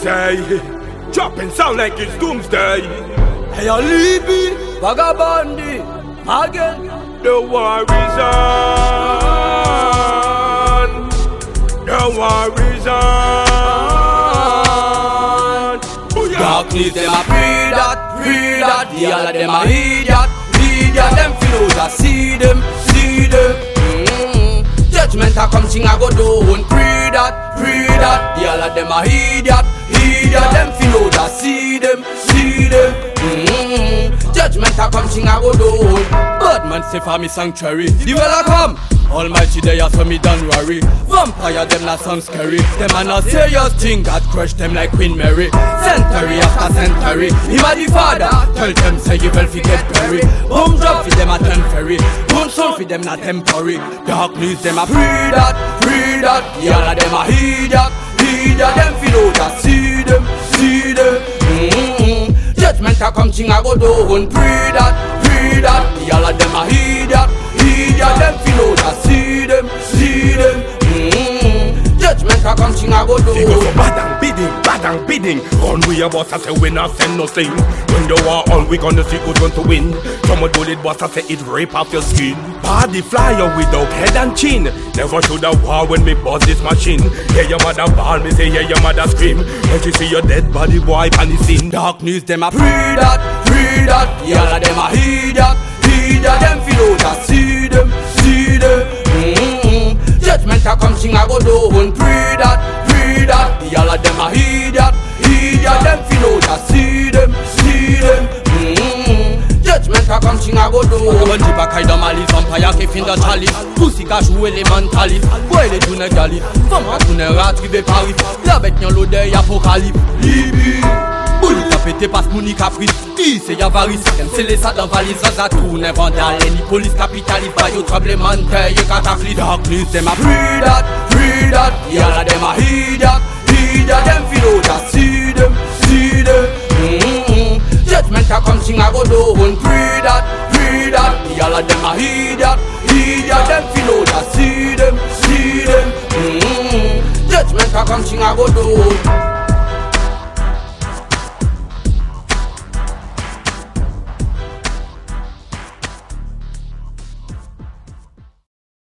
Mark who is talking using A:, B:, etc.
A: say. Dropping sound like it's doomsday.
B: Hey, Alibi, Vagabun D, again.
A: The war is on. The war is on.
B: Darkness, them a pre that, pre that. The all of them a idiot, idiot. Them feel out, see them, see them. Mm. Judgment a come, thing a go down. Pre that, pre that. The all of them a idiot, idiot. Them feel out, see them, see them. Mm. Judgment a come, thing a go down. Bad man say for me sanctuary. The well a come. Almighty they are so me don't worry Vampire them not sound scary Them a not serious thing God crush them like Queen Mary Century after century Him a the father Tell them say you will forget Perry Boom drop for them a ten ferry Boom soul for them not temporary Darkness them a pre that, pre that The all of them a idiot, idiot Them feel out a see them, see them. Mm-hmm. Judgment a come thing a go down. Pre that, pre that. The all of them a idiot, idiot Them feel out a see them, see them. Mm-hmm. Judgment a come thing a go
A: He go
B: down.
A: bad and bad and bidding. Run we a boss, I say we not send no sling. When the war on, we gonna see who's going to win. Some bullet boss, I say it rape off your skin. Body flyer without head and chin. Never should a war when me buzz this machine. Hear your mother ball, me say hear your mother scream. When she see your dead body, boy, pan the scene.
B: Darkness them a pre that, pre that of them a idiot, idiot Them feel out a see them. Mm -hmm. Judgment a come, thing a go do. When the back I don't malice, vampire keep in the chalice. Pussy cash who elementalist. Boy they do ne galip, femme a do ne rat rive Paris. La bête yon l'odeur apocalypse. Libye. Bouli ka pete pas mouni kapris Ki se yavaris Ken se lesa dan valiz Zaza toune vandale Ni polis kapitalif Bayo trable mante Ye kataklis Darkness Dem a free that, free that Yala dem a heat that Judgment a come thing a go down Pre that. Pre that Y'all of them a idiot Idiot Them feel out a see them See them. Mm-hmm. Judgment a come thing a go down